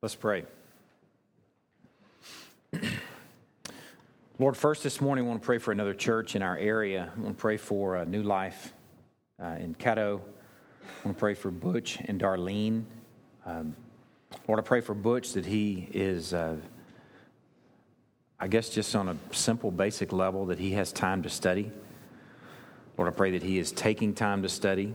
Let's pray. Lord, first this morning, I want to pray for another church in our area. I want to pray for a new life uh, in Caddo. I want to pray for Butch and Darlene. Um, Lord, I pray for Butch that he is, uh, I guess, just on a simple, basic level, that he has time to study. Lord, I pray that he is taking time to study.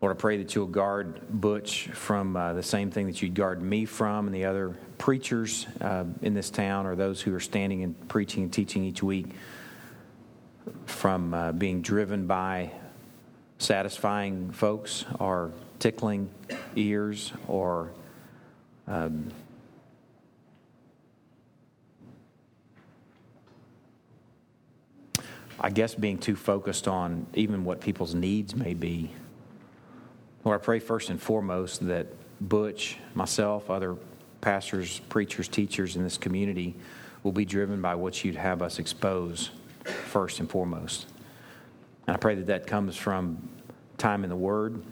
Lord, I pray that you'll guard Butch from uh, the same thing that you'd guard me from and the other preachers uh, in this town or those who are standing and preaching and teaching each week from uh, being driven by satisfying folks or tickling ears or um, I guess being too focused on even what people's needs may be Lord, I pray first and foremost that Butch, myself, other pastors, preachers, teachers in this community will be driven by what you'd have us expose first and foremost. And I pray that that comes from time in the Word.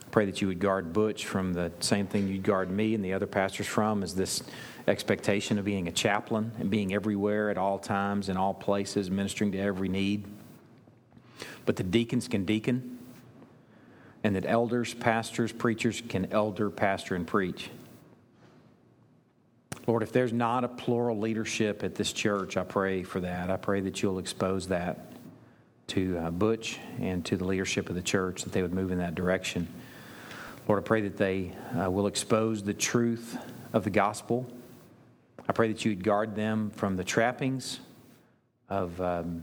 I pray that you would guard Butch from the same thing you'd guard me and the other pastors from, is this expectation of being a chaplain and being everywhere at all times, in all places, ministering to every need. But the deacons can deacon and that elders, pastors, preachers can elder, pastor, and preach. Lord, if there's not a plural leadership at this church, I pray for that. I pray that you'll expose that to uh, Butch and to the leadership of the church, that they would move in that direction. Lord, I pray that they uh, will expose the truth of the gospel. I pray that you would guard them from the trappings of, um,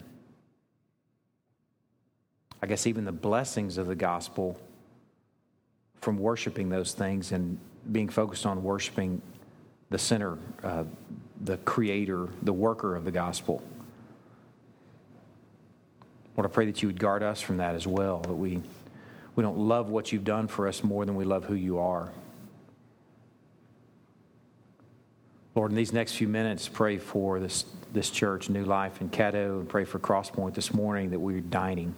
I guess, even the blessings of the gospel from worshiping those things and being focused on worshiping the center, uh, the creator, the worker of the gospel. Lord, I pray that you would guard us from that as well, that we, we don't love what you've done for us more than we love who you are. Lord, in these next few minutes, pray for this, this church, New Life in Caddo, and pray for Crosspoint this morning that we're dining,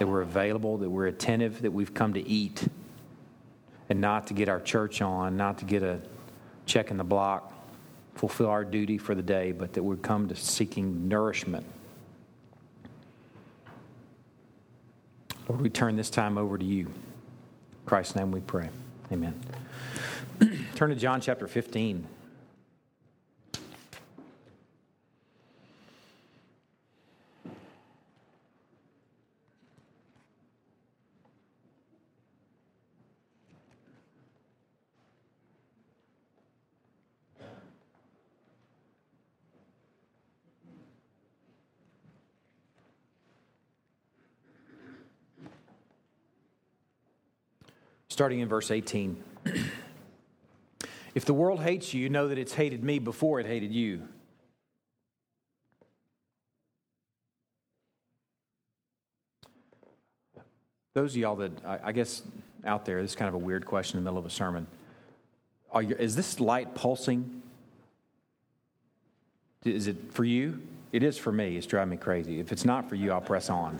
that we're available, that we're attentive, that we've come to eat and not to get our church on, not to get a check in the block, fulfill our duty for the day, but that we come to seeking nourishment. Lord, we turn this time over to you. In Christ's name we pray. Amen. turn to John chapter 15. Starting in verse 18. if the world hates you, know that it's hated me before it hated you. Those of y'all that, I guess, out there, this is kind of a weird question in the middle of a sermon. You, is this light pulsing? Is it for you? It is for me. It's driving me crazy. If it's not for you, I'll press on.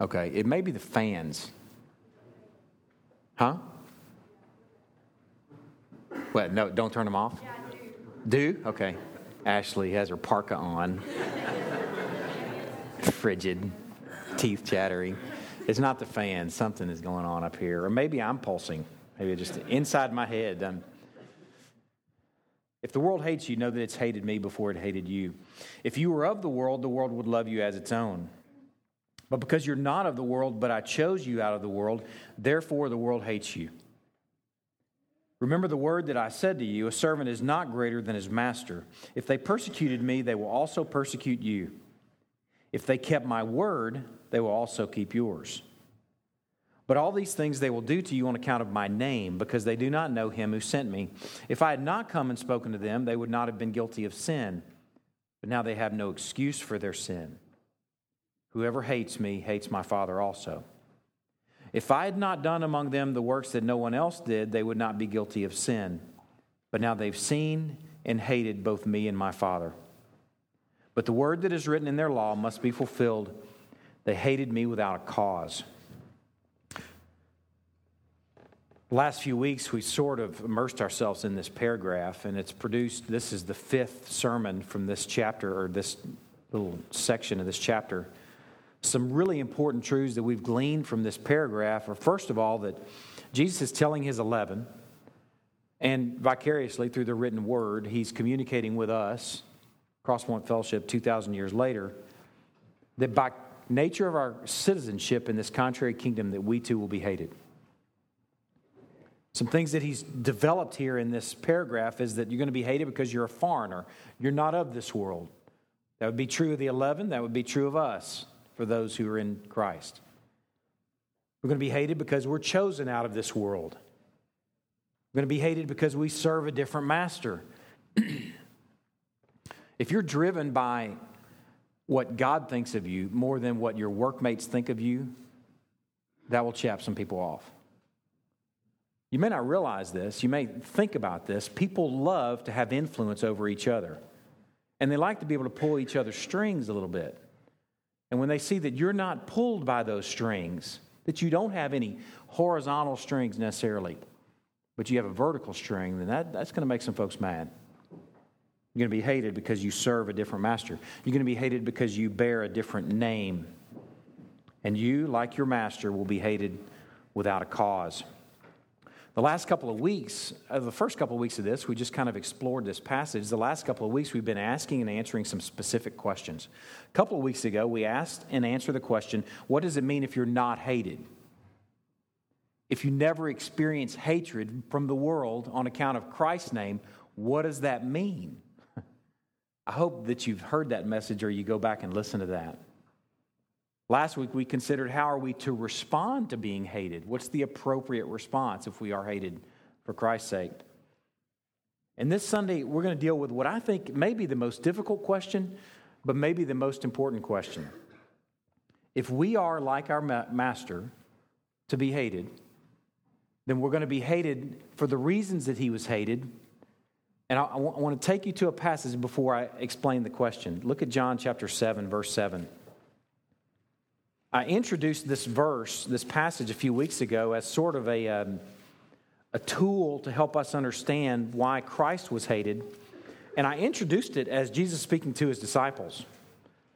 Okay, it may be the fans Huh? What? No, don't turn them off? Yeah, do. do? Okay. Ashley has her parka on. Frigid, teeth chattering. It's not the fan. Something is going on up here. Or maybe I'm pulsing. Maybe just inside my head. I'm, if the world hates you, know that it's hated me before it hated you. If you were of the world, the world would love you as its own. But because you're not of the world, but I chose you out of the world, therefore the world hates you. Remember the word that I said to you a servant is not greater than his master. If they persecuted me, they will also persecute you. If they kept my word, they will also keep yours. But all these things they will do to you on account of my name, because they do not know him who sent me. If I had not come and spoken to them, they would not have been guilty of sin. But now they have no excuse for their sin. Whoever hates me hates my Father also. If I had not done among them the works that no one else did, they would not be guilty of sin. But now they've seen and hated both me and my Father. But the word that is written in their law must be fulfilled. They hated me without a cause. Last few weeks, we sort of immersed ourselves in this paragraph, and it's produced. This is the fifth sermon from this chapter, or this little section of this chapter. Some really important truths that we've gleaned from this paragraph are first of all, that Jesus is telling his 11, and vicariously through the written word, he's communicating with us, Crosspoint Fellowship, 2,000 years later, that by nature of our citizenship in this contrary kingdom, that we too will be hated. Some things that he's developed here in this paragraph is that you're going to be hated because you're a foreigner. You're not of this world. That would be true of the 11. That would be true of us for those who are in Christ. We're going to be hated because we're chosen out of this world. We're going to be hated because we serve a different master. if you're driven by what God thinks of you more than what your workmates think of you, that will chap some people off. You may not realize this, you may think about this. People love to have influence over each other, and they like to be able to pull each other's strings a little bit. And when they see that you're not pulled by those strings, that you don't have any horizontal strings necessarily, but you have a vertical string, then that, that's going to make some folks mad. You're going to be hated because you serve a different master. You're going to be hated because you bear a different name. And you, like your master, will be hated without a cause. The last couple of weeks, uh, the first couple of weeks of this, we just kind of explored this passage. The last couple of weeks, we've been asking and answering some specific questions. A couple of weeks ago, we asked and answered the question what does it mean if you're not hated? If you never experience hatred from the world on account of Christ's name, what does that mean? I hope that you've heard that message or you go back and listen to that. Last week we considered how are we to respond to being hated? What's the appropriate response if we are hated for Christ's sake? And this Sunday we're going to deal with what I think may be the most difficult question, but maybe the most important question. If we are like our master to be hated, then we're going to be hated for the reasons that he was hated. And I, want to take you to a passage before I explain the question. Look at John chapter 7, verse 7. I introduced this verse, this passage, a few weeks ago as sort of a, um, a tool to help us understand why Christ was hated. And I introduced it as Jesus speaking to his disciples.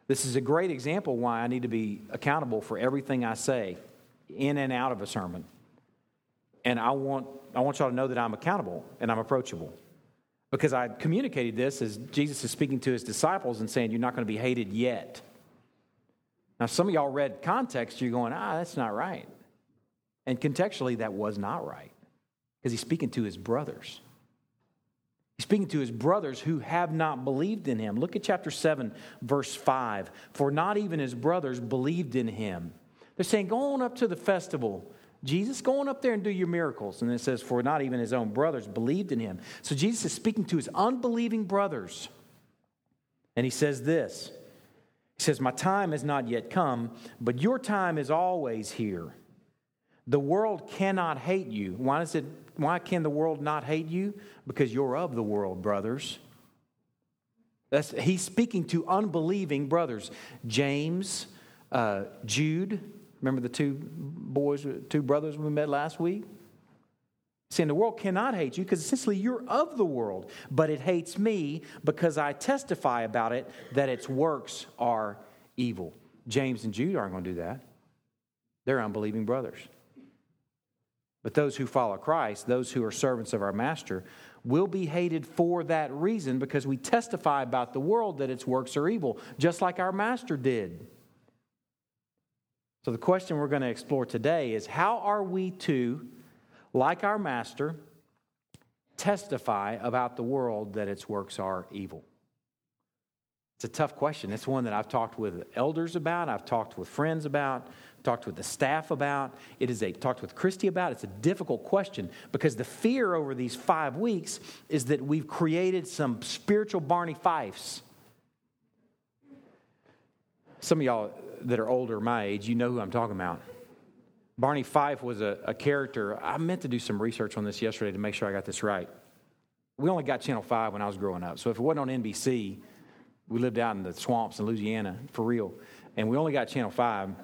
This is a great example why I need to be accountable for everything I say in and out of a sermon. And I want, I want y'all to know that I'm accountable and I'm approachable. Because I communicated this as Jesus is speaking to his disciples and saying, You're not going to be hated yet. Now, some of y'all read context, you're going, ah, that's not right. And contextually, that was not right because he's speaking to his brothers. He's speaking to his brothers who have not believed in him. Look at chapter 7, verse 5. For not even his brothers believed in him. They're saying, Go on up to the festival. Jesus, go on up there and do your miracles. And it says, For not even his own brothers believed in him. So Jesus is speaking to his unbelieving brothers. And he says this he says, My time has not yet come, but your time is always here. The world cannot hate you. Why, is it, why can the world not hate you? Because you're of the world, brothers. That's, he's speaking to unbelieving brothers. James, uh, Jude, remember the two boys, two brothers we met last week? Saying the world cannot hate you because essentially you're of the world, but it hates me because I testify about it that its works are evil. James and Jude aren't going to do that. They're unbelieving brothers. But those who follow Christ, those who are servants of our master, will be hated for that reason because we testify about the world that its works are evil, just like our master did. So, the question we're going to explore today is how are we to like our master, testify about the world that its works are evil? It's a tough question. It's one that I've talked with elders about, I've talked with friends about, talked with the staff about. It is a talked with Christy about. It's a difficult question because the fear over these five weeks is that we've created some spiritual Barney Fifes. Some of y'all that are older, my age, you know who I'm talking about. Barney Fife was a, a, character. I meant to do some research on this yesterday to make sure I got this right. We only got Channel 5 when I was growing up. So if it wasn't on NBC, we lived out in the swamps in Louisiana for real. And we only got Channel 5.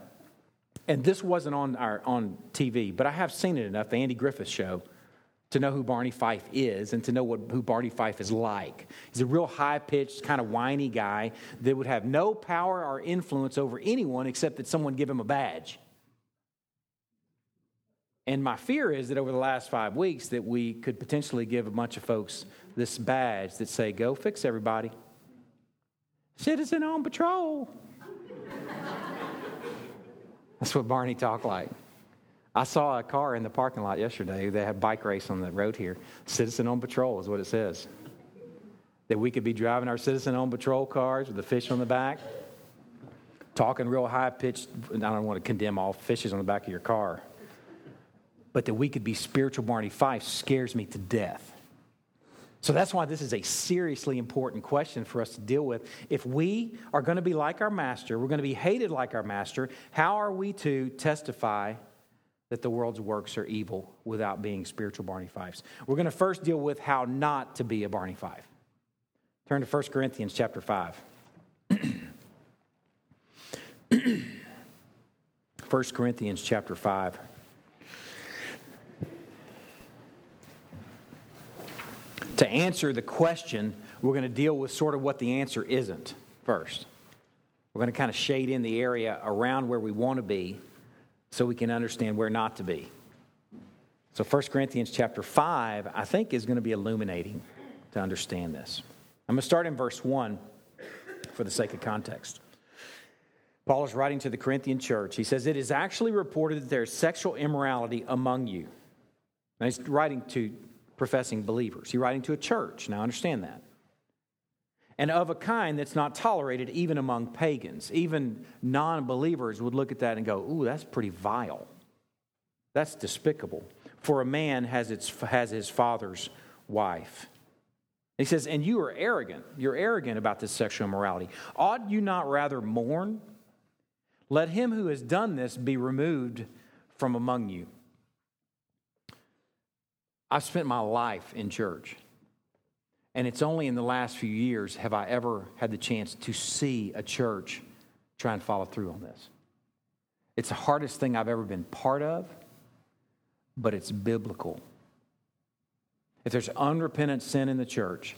and this wasn't on, our, on TV, but I have seen it enough, the Andy Griffith show, to know who Barney Fife is and to know what, who Barney Fife is like. He's a real high pitched, kind of whiny guy that would have no power or influence over anyone except that someone give him a badge. And my fear is that over the last five weeks that we could potentially give a bunch of folks this badge that say, go fix everybody. Citizen on patrol. That's what Barney talked like. I saw a car in the parking lot yesterday. They had bike race on the road here. Citizen on patrol is what it says. That we could be driving our citizen on patrol cars with the fish on the back, talking real high pitched. I don't want to condemn all fishes on the back of your car, but that we could be spiritual Barney Fife scares me to death. So that's why this is a seriously important question for us to deal with. If we are going to be like our master, we're going to be hated like our master, how are we to testify that the world's works are evil without being spiritual Barney Fifes. We're going to first deal with how not to be a Barney Fife. Turn to 1 Corinthians chapter 5. 1 Corinthians chapter 5. To answer the question, we're going to deal with sort of what the answer isn't first. We're going to kind of shade in the area around where we want to be so we can understand where not to be. So 1 Corinthians chapter 5, I think, is going to be illuminating to understand this. I'm going to start in verse 1 for the sake of context. Paul is writing to the Corinthian church. He says, It is actually reported that there is sexual immorality among you. Now he's writing to professing believers. He's writing to a church. Now understand that and of a kind that's not tolerated even among pagans. Even non believers would look at that and go, Ooh, that's pretty vile. That's despicable. For a man has, its, has his father's wife. He says, And you are arrogant. You're arrogant about this sexual immorality. Ought you not rather mourn? Let him who has done this be removed from among you. I've spent my life in church. And it's only in the last few years have I ever had the chance to see a church try and follow through on this. It's the hardest thing I've ever been part of, but it's biblical. If there's unrepentant sin in the church,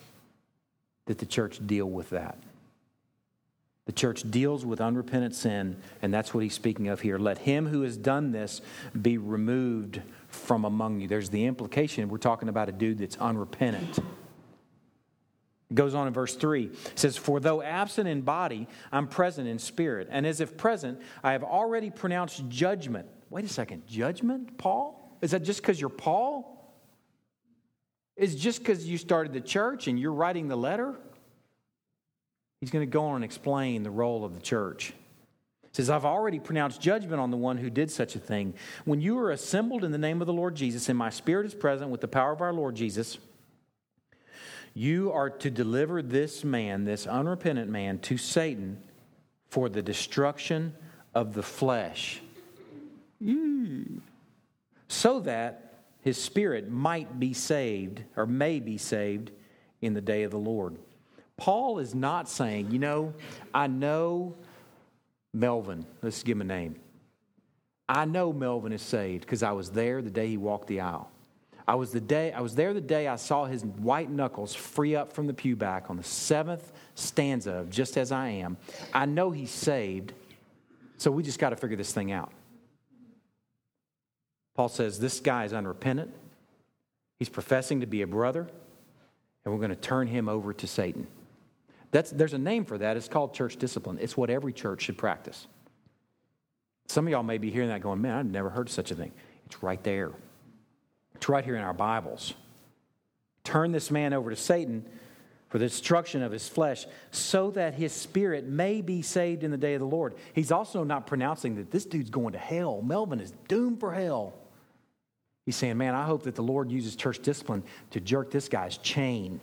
that the church deal with that. The church deals with unrepentant sin, and that's what he's speaking of here. Let him who has done this be removed from among you. There's the implication we're talking about a dude that's unrepentant. It goes on in verse 3. It says, For though absent in body, I'm present in spirit. And as if present, I have already pronounced judgment. Wait a second, judgment, Paul? Is that just because you're Paul? Is just because you started the church and you're writing the letter? He's going to go on and explain the role of the church. Says, I've already pronounced judgment on the one who did such a thing. When you are assembled in the name of the Lord Jesus, and my spirit is present with the power of our Lord Jesus, you are to deliver this man, this unrepentant man, to Satan for the destruction of the flesh. So that his spirit might be saved or may be saved in the day of the Lord. Paul is not saying, you know, I know Melvin, let's give him a name. I know Melvin is saved because I was there the day he walked the aisle. I was, the day, I was there the day I saw his white knuckles free up from the pew back on the seventh stanza of Just As I Am. I know he's saved, so we just got to figure this thing out. Paul says this guy is unrepentant. He's professing to be a brother, and we're going to turn him over to Satan. That's, there's a name for that. It's called church discipline. It's what every church should practice. Some of y'all may be hearing that going, man, I've never heard of such a thing. It's right there. It's right here in our Bibles. Turn this man over to Satan for the destruction of his flesh, so that his spirit may be saved in the day of the Lord. He's also not pronouncing that this dude's going to hell. Melvin is doomed for hell. He's saying, Man, I hope that the Lord uses church discipline to jerk this guy's chain,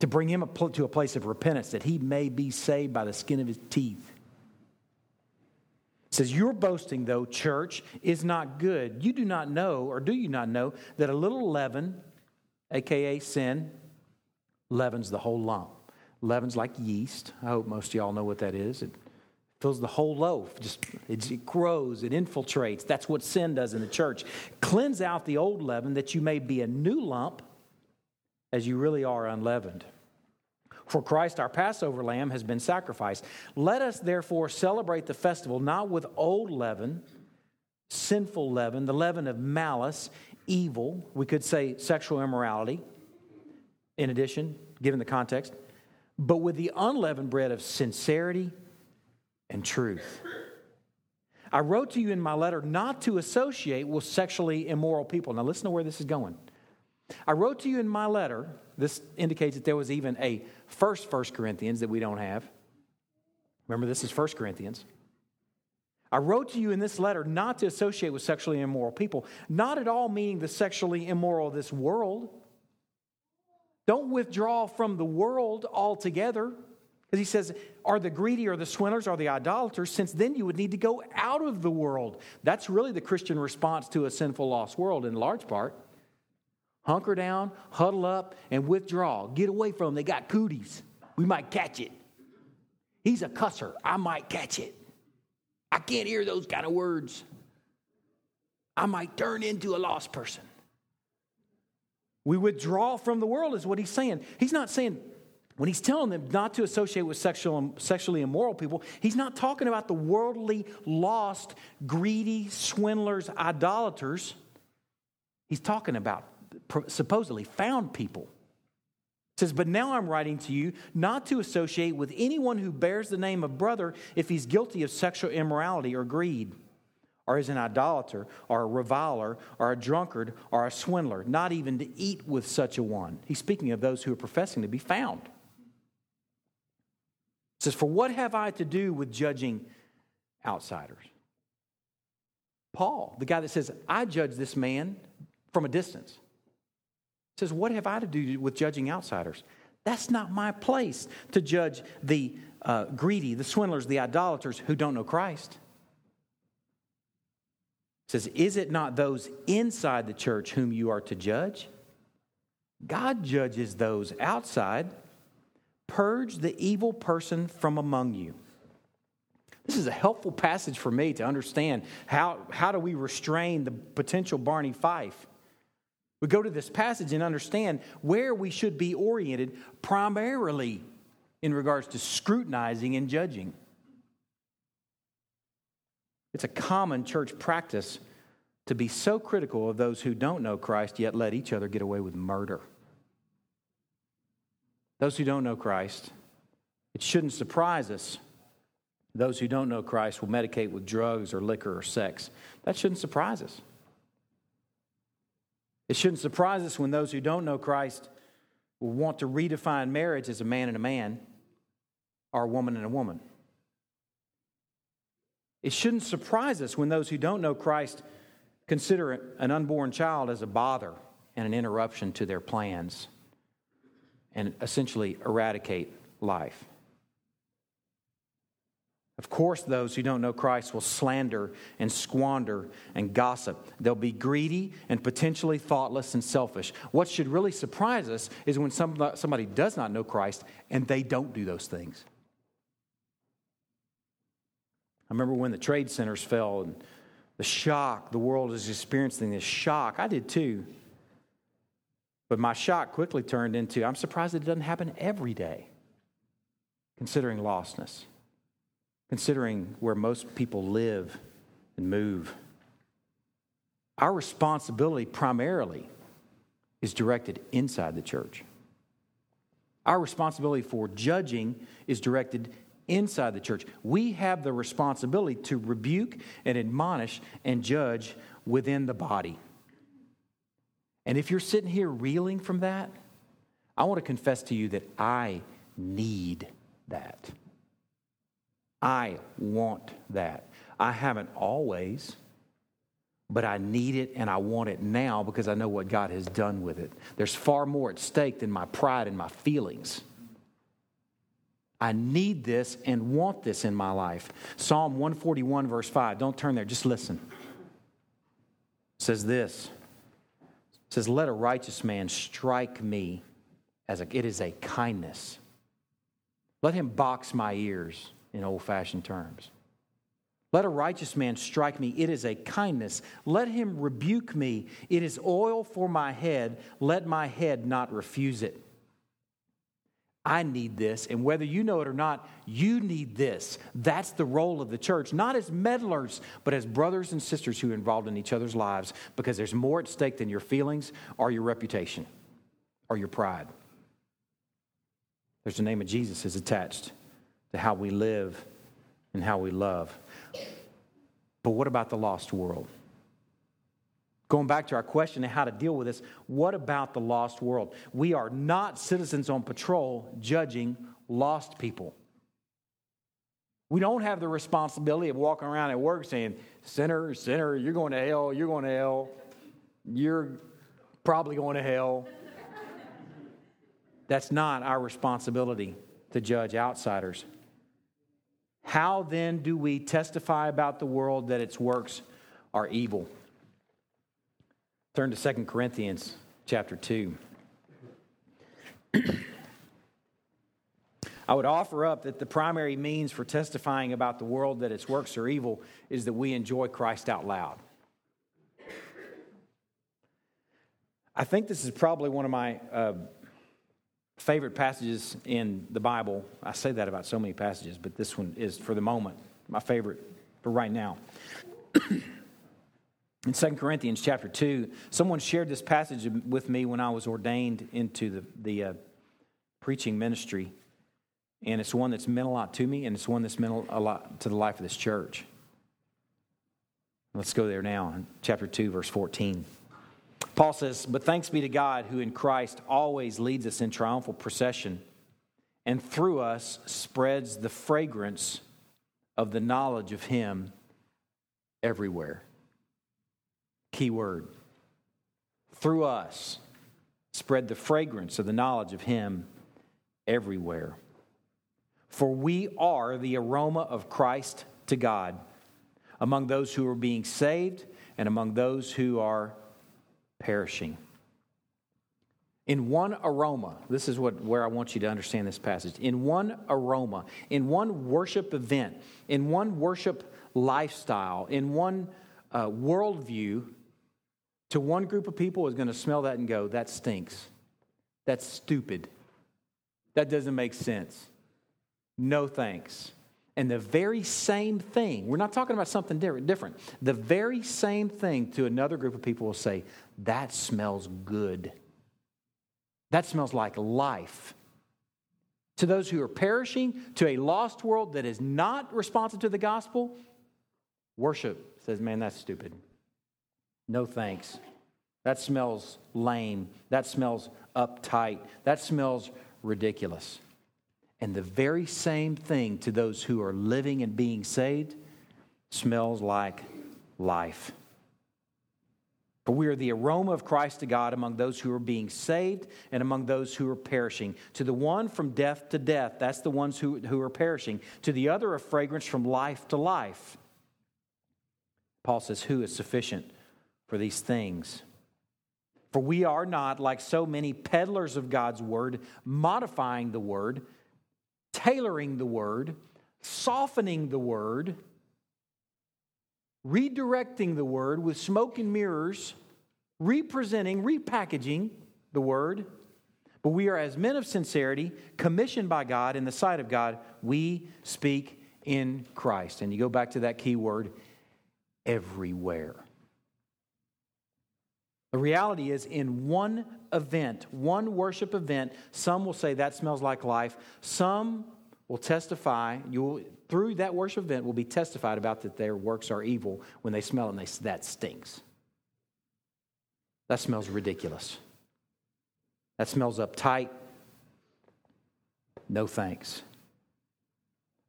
to bring him to a place of repentance, that he may be saved by the skin of his teeth. It says, Your boasting, though, church, is not good. You do not know, or do you not know, that a little leaven, aka sin, leavens the whole lump. Leaven's like yeast. I hope most of y'all know what that is. It fills the whole loaf. Just it grows, it infiltrates. That's what sin does in the church. Cleanse out the old leaven that you may be a new lump as you really are unleavened. For Christ, our Passover lamb, has been sacrificed. Let us therefore celebrate the festival not with old leaven, sinful leaven, the leaven of malice, evil, we could say sexual immorality, in addition, given the context, but with the unleavened bread of sincerity and truth. I wrote to you in my letter not to associate with sexually immoral people. Now, listen to where this is going. I wrote to you in my letter, this indicates that there was even a first First Corinthians that we don't have. Remember, this is First Corinthians. I wrote to you in this letter not to associate with sexually immoral people, not at all meaning the sexually immoral of this world. Don't withdraw from the world altogether. Because he says, are the greedy or the swindlers or the idolaters, since then you would need to go out of the world. That's really the Christian response to a sinful, lost world in large part. Hunker down, huddle up, and withdraw. Get away from them. They got cooties. We might catch it. He's a cusser. I might catch it. I can't hear those kind of words. I might turn into a lost person. We withdraw from the world, is what he's saying. He's not saying when he's telling them not to associate with sexual, sexually immoral people, he's not talking about the worldly, lost, greedy, swindlers, idolaters. He's talking about supposedly found people. It says, But now I'm writing to you not to associate with anyone who bears the name of brother if he's guilty of sexual immorality or greed, or is an idolater, or a reviler, or a drunkard, or a swindler, not even to eat with such a one. He's speaking of those who are professing to be found. It says, For what have I to do with judging outsiders? Paul, the guy that says, I judge this man from a distance, says, What have I to do with judging outsiders? That's not my place to judge the uh, greedy, the swindlers, the idolaters who don't know Christ. It says, Is it not those inside the church whom you are to judge? God judges those outside. Purge the evil person from among you. This is a helpful passage for me to understand how, how do we restrain the potential Barney Fife. We go to this passage and understand where we should be oriented primarily in regards to scrutinizing and judging. It's a common church practice to be so critical of those who don't know Christ, yet let each other get away with murder. Those who don't know Christ, it shouldn't surprise us. Those who don't know Christ will medicate with drugs or liquor or sex. That shouldn't surprise us. It shouldn't surprise us when those who don't know Christ will want to redefine marriage as a man and a man or a woman and a woman. It shouldn't surprise us when those who don't know Christ consider an unborn child as a bother and an interruption to their plans and essentially eradicate life. Of course, those who don't know Christ will slander and squander and gossip. They'll be greedy and potentially thoughtless and selfish. What should really surprise us is when somebody does not know Christ and they don't do those things. I remember when the trade centers fell and the shock, the world is experiencing this shock. I did too. But my shock quickly turned into I'm surprised it doesn't happen every day, considering lostness, considering where most people live and move. Our responsibility primarily is directed inside the church. Our responsibility for judging is directed inside the church. We have the responsibility to rebuke and admonish and judge within the body. And if you're sitting here reeling from that, I want to confess to you that I need that. I want that. I haven't always, but I need it and I want it now because I know what God has done with it. There's far more at stake than my pride and my feelings. I need this and want this in my life. Psalm 141, verse 5. Don't turn there, just listen. It says this it says, Let a righteous man strike me as a, it is a kindness. Let him box my ears in old fashioned terms. Let a righteous man strike me. It is a kindness. Let him rebuke me. It is oil for my head. Let my head not refuse it. I need this. And whether you know it or not, you need this. That's the role of the church, not as meddlers, but as brothers and sisters who are involved in each other's lives because there's more at stake than your feelings or your reputation or your pride. There's the name of Jesus is attached to how we live and how we love. But what about the lost world? Going back to our question of how to deal with this, what about the lost world? We are not citizens on patrol judging lost people. We don't have the responsibility of walking around at work saying, Sinner, sinner, you're going to hell, you're going to hell, you're probably going to hell. That's not our responsibility to judge outsiders. How then do we testify about the world that its works are evil? Turn to 2 Corinthians chapter 2. I would offer up that the primary means for testifying about the world that its works are evil is that we enjoy Christ out loud. I think this is probably one of my uh, favorite passages in the Bible. I say that about so many passages, but this one is for the moment my favorite for right now. in 2 Corinthians chapter 2, someone shared this passage with me when I was ordained into the, the uh, preaching ministry. And it's one that's meant a lot to me, and it's one that's meant a lot to the life of this church. Let's go there now, chapter 2, verse 14. Paul says, But thanks be to God who in Christ always leads us in triumphal procession and through us spreads the fragrance of the knowledge of Him everywhere. Key word. Through us spread the fragrance of the knowledge of Him everywhere. For we are the aroma of Christ to God among those who are being saved and among those who are perishing. In one aroma, this is what, where I want you to understand this passage. In one aroma, in one worship event, in one worship lifestyle, in one uh, worldview, to one group of people is going to smell that and go, that stinks. That's stupid. That doesn't make sense. No thanks. And the very same thing, we're not talking about something different. The very same thing to another group of people will say, that smells good. That smells like life. To those who are perishing, to a lost world that is not responsive to the gospel, worship says, man, that's stupid. No thanks. That smells lame. That smells uptight. That smells ridiculous. And the very same thing to those who are living and being saved smells like life. For we are the aroma of Christ to God among those who are being saved and among those who are perishing. To the one from death to death, that's the ones who, who are perishing. To the other, a fragrance from life to life. Paul says, Who is sufficient for these things? For we are not, like so many peddlers of God's word, modifying the word tailoring the word, softening the word, redirecting the word with smoke and mirrors, representing, repackaging the word. But we are, as men of sincerity, commissioned by God in the sight of God, we speak in Christ. And you go back to that key word everywhere. The reality is, in one event, one worship event, some will say that smells like life. Some will testify, you will, through that worship event, will be testified about that their works are evil when they smell it and they that stinks. That smells ridiculous. That smells uptight. No thanks.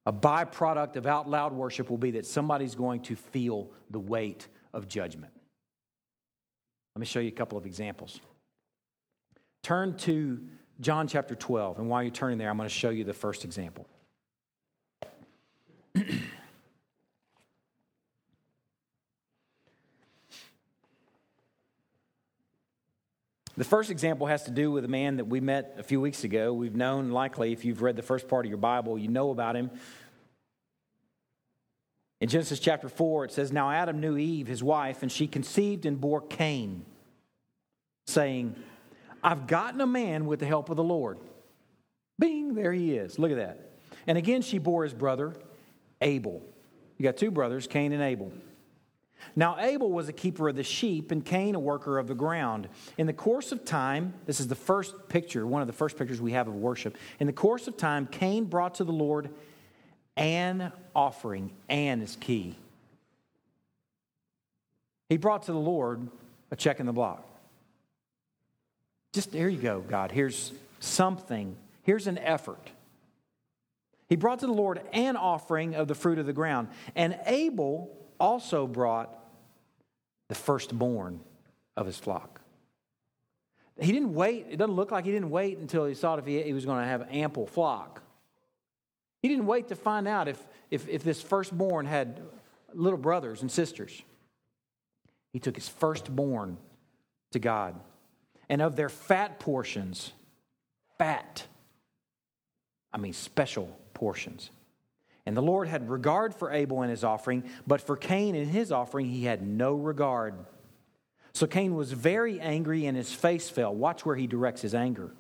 A byproduct of out loud worship will be that somebody's going to feel the weight of judgment. Let me show you a couple of examples. Turn to John chapter 12, and while you're turning there, I'm going to show you the first example. The first example has to do with a man that we met a few weeks ago. We've known, likely, if you've read the first part of your Bible, you know about him. In Genesis chapter 4, it says, Now Adam knew Eve, his wife, and she conceived and bore Cain, saying, I've gotten a man with the help of the Lord. Bing, there he is. Look at that. And again, she bore his brother, Abel. You got two brothers, Cain and Abel. Now, Abel was a keeper of the sheep, and Cain a worker of the ground. In the course of time, this is the first picture, one of the first pictures we have of worship. In the course of time, Cain brought to the Lord an offering. An is key. He brought to the Lord a check in the block. Just there you go, God. Here's something, here's an effort. He brought to the Lord an offering of the fruit of the ground. And Abel also brought the firstborn of his flock. He didn't wait, it doesn't look like he didn't wait until he saw if he, he was going to have an ample flock. He didn't wait to find out if, if, if this firstborn had little brothers and sisters. He took his firstborn to God. And of their fat portions, fat, I mean special portions. And the Lord had regard for Abel and his offering, but for Cain and his offering, he had no regard. So Cain was very angry and his face fell. Watch where he directs his anger.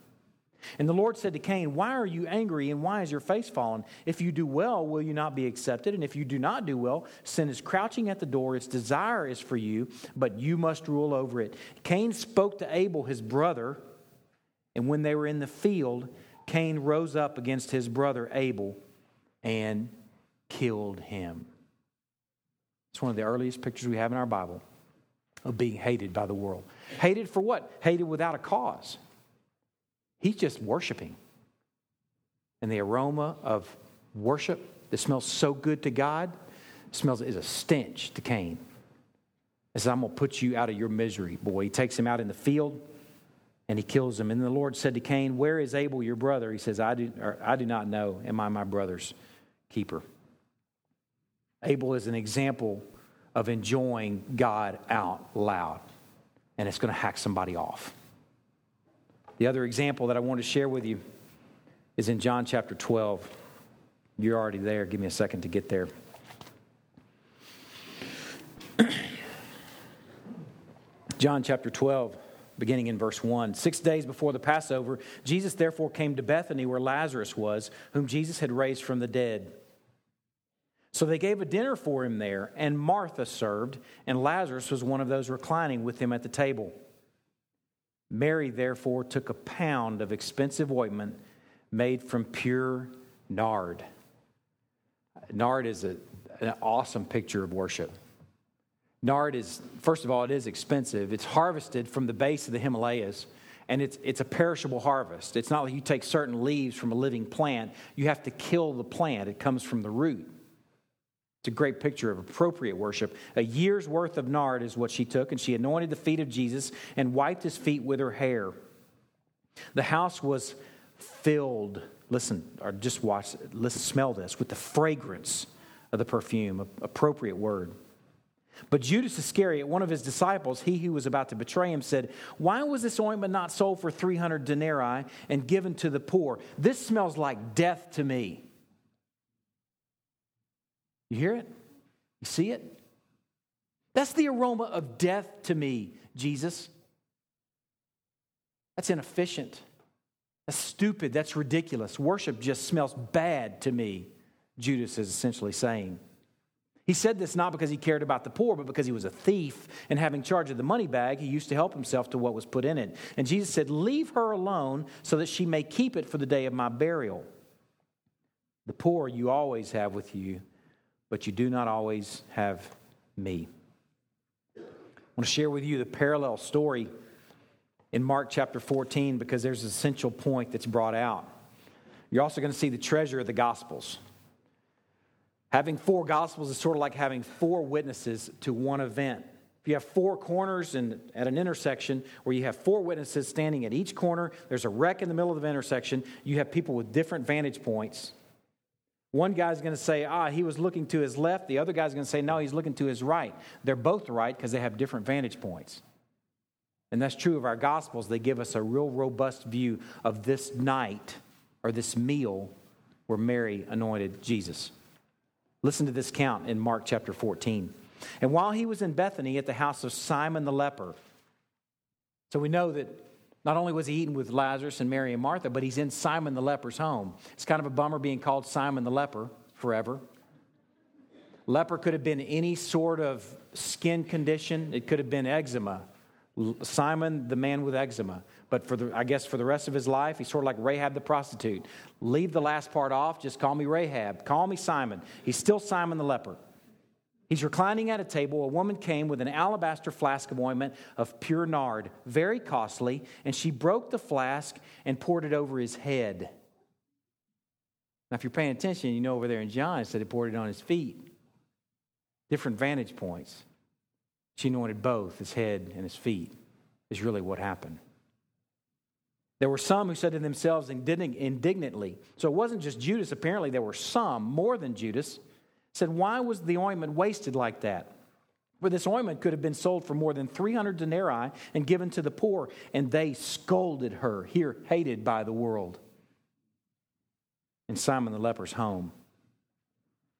And the Lord said to Cain, Why are you angry and why is your face fallen? If you do well, will you not be accepted? And if you do not do well, sin is crouching at the door. Its desire is for you, but you must rule over it. Cain spoke to Abel, his brother, and when they were in the field, Cain rose up against his brother Abel and killed him. It's one of the earliest pictures we have in our Bible of being hated by the world. Hated for what? Hated without a cause. He's just worshiping. And the aroma of worship that smells so good to God smells is a stench to Cain. He says, I'm to put you out of your misery, boy. He takes him out in the field and he kills him. And the Lord said to Cain, Where is Abel, your brother? He says, I do, I do not know. Am I my brother's keeper? Abel is an example of enjoying God out loud, and it's going to hack somebody off. The other example that I want to share with you is in John chapter 12. You're already there. Give me a second to get there. John chapter 12, beginning in verse 1. Six days before the Passover, Jesus therefore came to Bethany where Lazarus was, whom Jesus had raised from the dead. So they gave a dinner for him there, and Martha served, and Lazarus was one of those reclining with him at the table. Mary, therefore, took a pound of expensive ointment made from pure nard. Nard is a, an awesome picture of worship. Nard is, first of all, it is expensive. It's harvested from the base of the Himalayas, and it's, it's a perishable harvest. It's not like you take certain leaves from a living plant, you have to kill the plant, it comes from the root. It's a great picture of appropriate worship. A year's worth of nard is what she took, and she anointed the feet of Jesus and wiped his feet with her hair. The house was filled, listen, or just watch, listen, smell this, with the fragrance of the perfume, appropriate word. But Judas Iscariot, one of his disciples, he who was about to betray him, said, Why was this ointment not sold for 300 denarii and given to the poor? This smells like death to me. You hear it? You see it? That's the aroma of death to me, Jesus. That's inefficient. That's stupid. That's ridiculous. Worship just smells bad to me, Judas is essentially saying. He said this not because he cared about the poor, but because he was a thief and having charge of the money bag, he used to help himself to what was put in it. And Jesus said, Leave her alone so that she may keep it for the day of my burial. The poor you always have with you, but you do not always have me. I want to share with you the parallel story in Mark chapter 14 because there's an essential point that's brought out. You're also going to see the treasure of the Gospels. Having four Gospels is sort of like having four witnesses to one event. If you have four corners and at an intersection where you have four witnesses standing at each corner, there's a wreck in the middle of the intersection, you have people with different vantage points one guy's going to say, ah, he was looking to his left. The other guy's going to say, no, he's looking to his right. They're both right because they have different vantage points. And that's true of our Gospels. They give us a real robust view of this night or this meal where Mary anointed Jesus. Listen to this count in Mark chapter 14. And while he was in Bethany at the house of Simon the leper, so we know that not only was he eating with Lazarus and Mary and Martha, but he's in Simon the leper's home. It's kind of a bummer being called Simon the leper forever. Leper could have been any sort of skin condition, it could have been eczema. Simon, the man with eczema. But for the, I guess for the rest of his life, he's sort of like Rahab the prostitute. Leave the last part off, just call me Rahab. Call me Simon. He's still Simon the leper. He's reclining at a table. A woman came with an alabaster flask of ointment of pure nard, very costly, and she broke the flask and poured it over his head. Now, if you're paying attention, you know over there in John, it said he poured it on his feet. Different vantage points. She anointed both his head and his feet, is really what happened. There were some who said to themselves indignantly, so it wasn't just Judas, apparently, there were some, more than Judas, said, Why was the ointment wasted like that? For this ointment could have been sold for more than 300 denarii and given to the poor. And they scolded her, here hated by the world. In Simon the leper's home.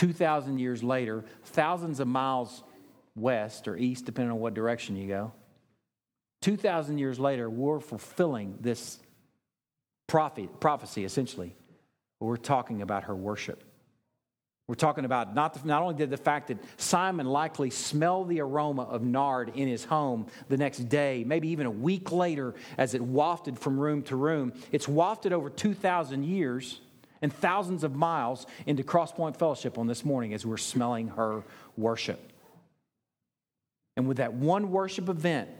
2,000 years later, thousands of miles west or east, depending on what direction you go, 2,000 years later, we're fulfilling this prophecy, essentially. We're talking about her worship. We're talking about not, the, not only did the fact that Simon likely smelled the aroma of nard in his home the next day, maybe even a week later, as it wafted from room to room. It's wafted over 2,000 years and thousands of miles into Crosspoint Fellowship on this morning as we're smelling her worship. And with that one worship event,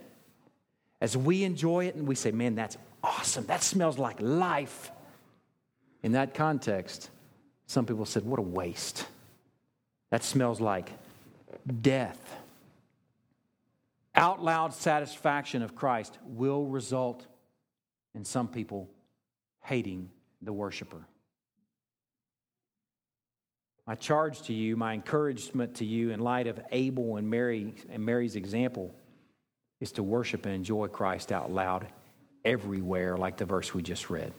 as we enjoy it and we say, man, that's awesome, that smells like life. In that context, some people said, what a waste. That smells like death. Out loud satisfaction of Christ will result in some people hating the worshiper. My charge to you, my encouragement to you in light of Abel and Mary and Mary's example is to worship and enjoy Christ out loud everywhere, like the verse we just read.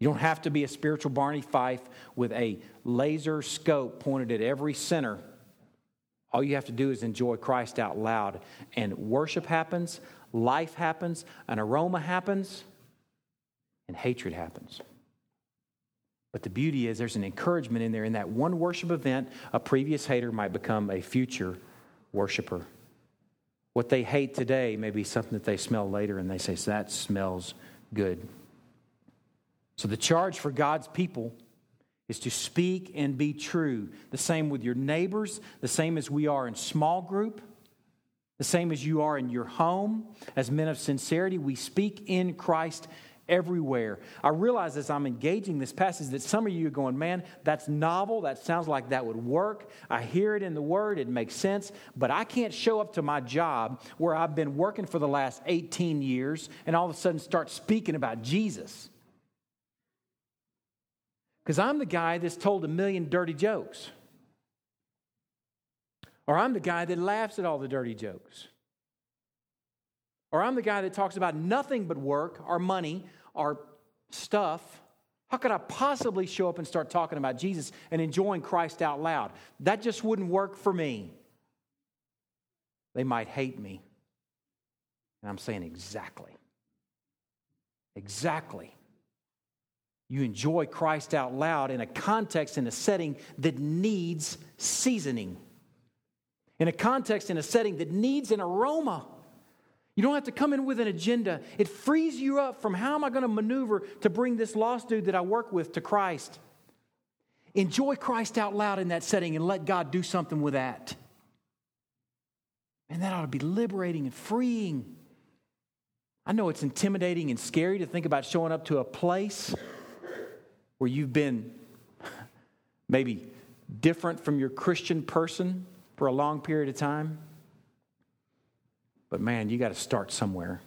You don't have to be a spiritual Barney Fife with a laser scope pointed at every sinner. All you have to do is enjoy Christ out loud, and worship happens, life happens, an aroma happens, and hatred happens. But the beauty is there's an encouragement in there. In that one worship event, a previous hater might become a future worshiper. What they hate today may be something that they smell later and they say, that smells good. So the charge for God's people is to speak and be true. The same with your neighbors, the same as we are in small group, the same as you are in your home. As men of sincerity, we speak in Christ everywhere. I realize as I'm engaging this passage that some of you are going, man, that's novel. That sounds like that would work. I hear it in the word, it makes sense, but I can't show up to my job where I've been working for the last 18 years and all of a sudden start speaking about Jesus. Because I'm the guy that's told a million dirty jokes. Or I'm the guy that laughs at all the dirty jokes. Or I'm the guy that talks about nothing but work, our money, our stuff. How could I possibly show up and start talking about Jesus and enjoying Christ out loud? That just wouldn't work for me. They might hate me. And I'm saying exactly. Exactly. You enjoy Christ out loud in a context, in a setting that needs seasoning, in a context, in a setting that needs an aroma. You don't have to come in with an agenda. It frees you up from how am I going to maneuver to bring this lost dude that I work with to Christ. Enjoy Christ out loud in that setting and let God do something with that. And that ought to be liberating and freeing. I know it's intimidating and scary to think about showing up to a place where you've been maybe different from your Christian person for a long period of time. But man, you got to start somewhere.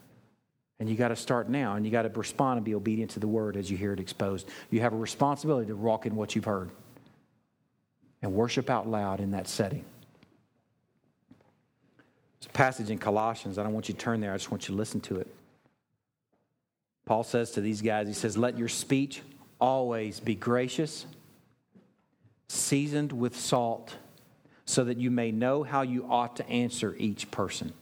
And you got to start now, and you got to respond and be obedient to the word as you hear it exposed. You have a responsibility to walk in what you've heard and worship out loud in that setting. There's a passage in Colossians. I don't want you to turn there, I just want you to listen to it. Paul says to these guys, he says, Let your speech always be gracious, seasoned with salt, so that you may know how you ought to answer each person.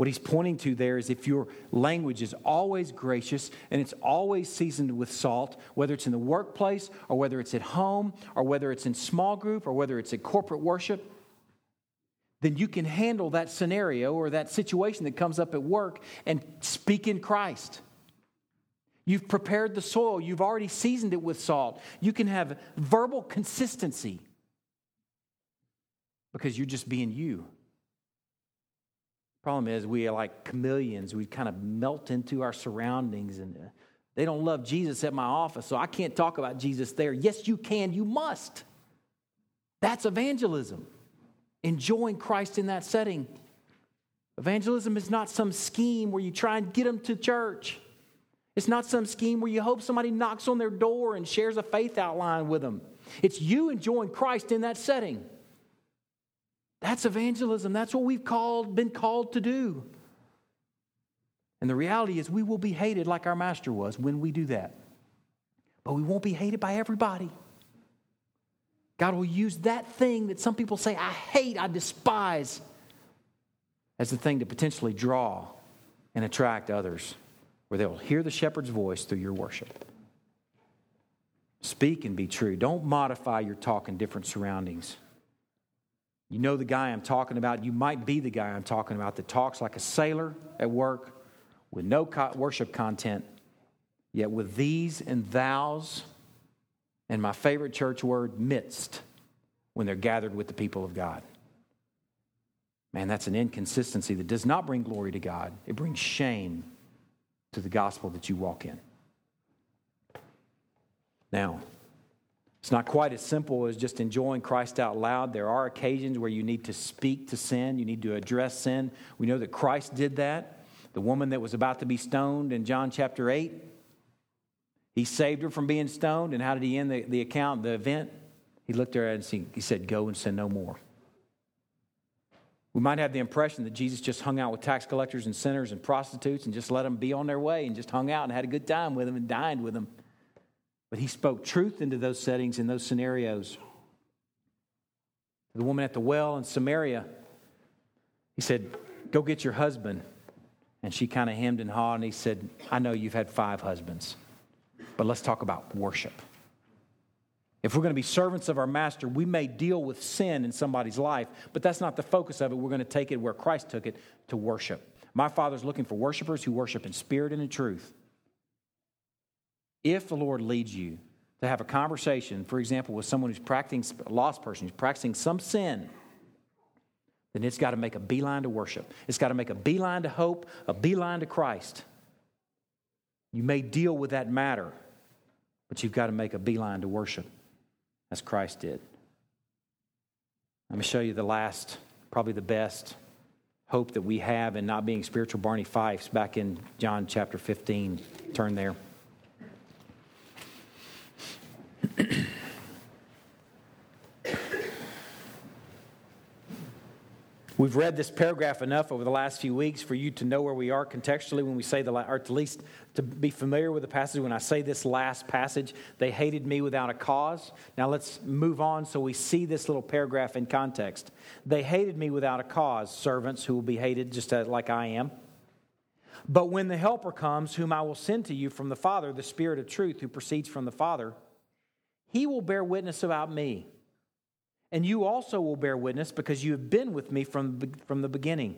What he's pointing to there is if your language is always gracious and it's always seasoned with salt, whether it's in the workplace or whether it's at home or whether it's in small group or whether it's at corporate worship, then you can handle that scenario or that situation that comes up at work and speak in Christ. You've prepared the soil, you've already seasoned it with salt. You can have verbal consistency because you're just being you. Problem is, we are like chameleons. We kind of melt into our surroundings, and uh, they don't love Jesus at my office, so I can't talk about Jesus there. Yes, you can. You must. That's evangelism, enjoying Christ in that setting. Evangelism is not some scheme where you try and get them to church. It's not some scheme where you hope somebody knocks on their door and shares a faith outline with them. It's you enjoying Christ in that setting. That's evangelism. That's what we've called, been called to do. And the reality is, we will be hated like our master was when we do that. But we won't be hated by everybody. God will use that thing that some people say, I hate, I despise, as the thing to potentially draw and attract others, where they'll hear the shepherd's voice through your worship. Speak and be true. Don't modify your talk in different surroundings. You know the guy I'm talking about. You might be the guy I'm talking about that talks like a sailor at work with no worship content, yet with these and thous, and my favorite church word, midst, when they're gathered with the people of God. Man, that's an inconsistency that does not bring glory to God. It brings shame to the gospel that you walk in. Now, it's not quite as simple as just enjoying Christ out loud. There are occasions where you need to speak to sin, you need to address sin. We know that Christ did that. The woman that was about to be stoned in John chapter 8, he saved her from being stoned. And how did he end the, the account, the event? He looked at her and he said, Go and sin no more. We might have the impression that Jesus just hung out with tax collectors and sinners and prostitutes and just let them be on their way and just hung out and had a good time with them and dined with them. But he spoke truth into those settings, in those scenarios. The woman at the well in Samaria, he said, Go get your husband. And she kind of hemmed and hawed, and he said, I know you've had five husbands, but let's talk about worship. If we're going to be servants of our master, we may deal with sin in somebody's life, but that's not the focus of it. We're going to take it where Christ took it to worship. My Father's looking for worshipers who worship in spirit and in truth. If the Lord leads you to have a conversation, for example, with someone who's practicing, a lost person who's practicing some sin, then it's got to make a beeline to worship. It's got to make a beeline to hope, a beeline to Christ. You may deal with that matter, but you've got to make a beeline to worship as Christ did. Let me show you the last, probably the best hope that we have in not being spiritual Barney Fifes back in John chapter 15. Turn there. We've read this paragraph enough over the last few weeks for you to know where we are contextually when we say the, or at least to be familiar with the passage. When I say this last passage, they hated me without a cause. Now let's move on so we see this little paragraph in context. They hated me without a cause, servants who will be hated just like I am. But when the Helper comes, whom I will send to you from the Father, the Spirit of truth who proceeds from the Father, he will bear witness about me. And you also will bear witness because you have been with me from, from the beginning.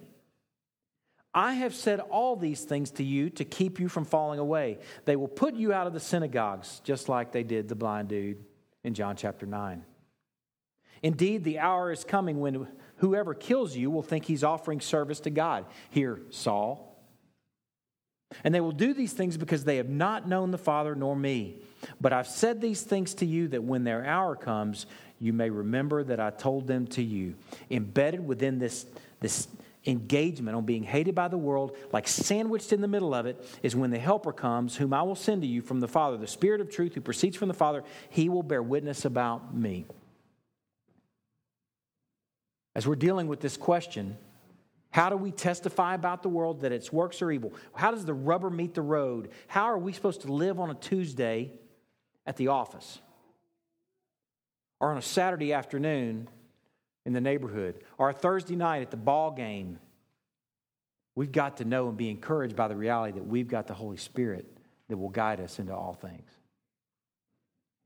I have said all these things to you to keep you from falling away. They will put you out of the synagogues, just like they did the blind dude in John chapter 9. Indeed, the hour is coming when whoever kills you will think he's offering service to God. Here, Saul. And they will do these things because they have not known the Father nor me. But I've said these things to you that when their hour comes, you may remember that I told them to you. Embedded within this, this engagement on being hated by the world, like sandwiched in the middle of it, is when the Helper comes, whom I will send to you from the Father, the Spirit of truth who proceeds from the Father, he will bear witness about me. As we're dealing with this question, how do we testify about the world that its works are evil? How does the rubber meet the road? How are we supposed to live on a Tuesday at the office? Or on a Saturday afternoon in the neighborhood? Or a Thursday night at the ball game? We've got to know and be encouraged by the reality that we've got the Holy Spirit that will guide us into all things.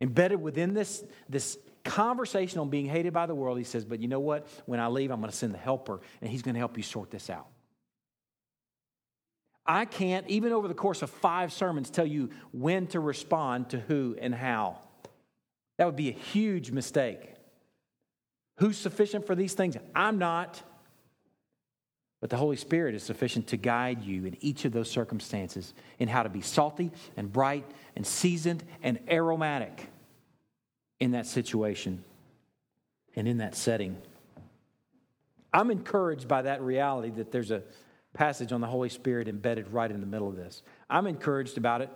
Embedded within this, this conversation on being hated by the world, he says, But you know what? When I leave, I'm going to send the helper, and he's going to help you sort this out. I can't, even over the course of five sermons, tell you when to respond to who and how. That would be a huge mistake. Who's sufficient for these things? I'm not. But the Holy Spirit is sufficient to guide you in each of those circumstances in how to be salty and bright and seasoned and aromatic in that situation and in that setting. I'm encouraged by that reality that there's a passage on the Holy Spirit embedded right in the middle of this. I'm encouraged about it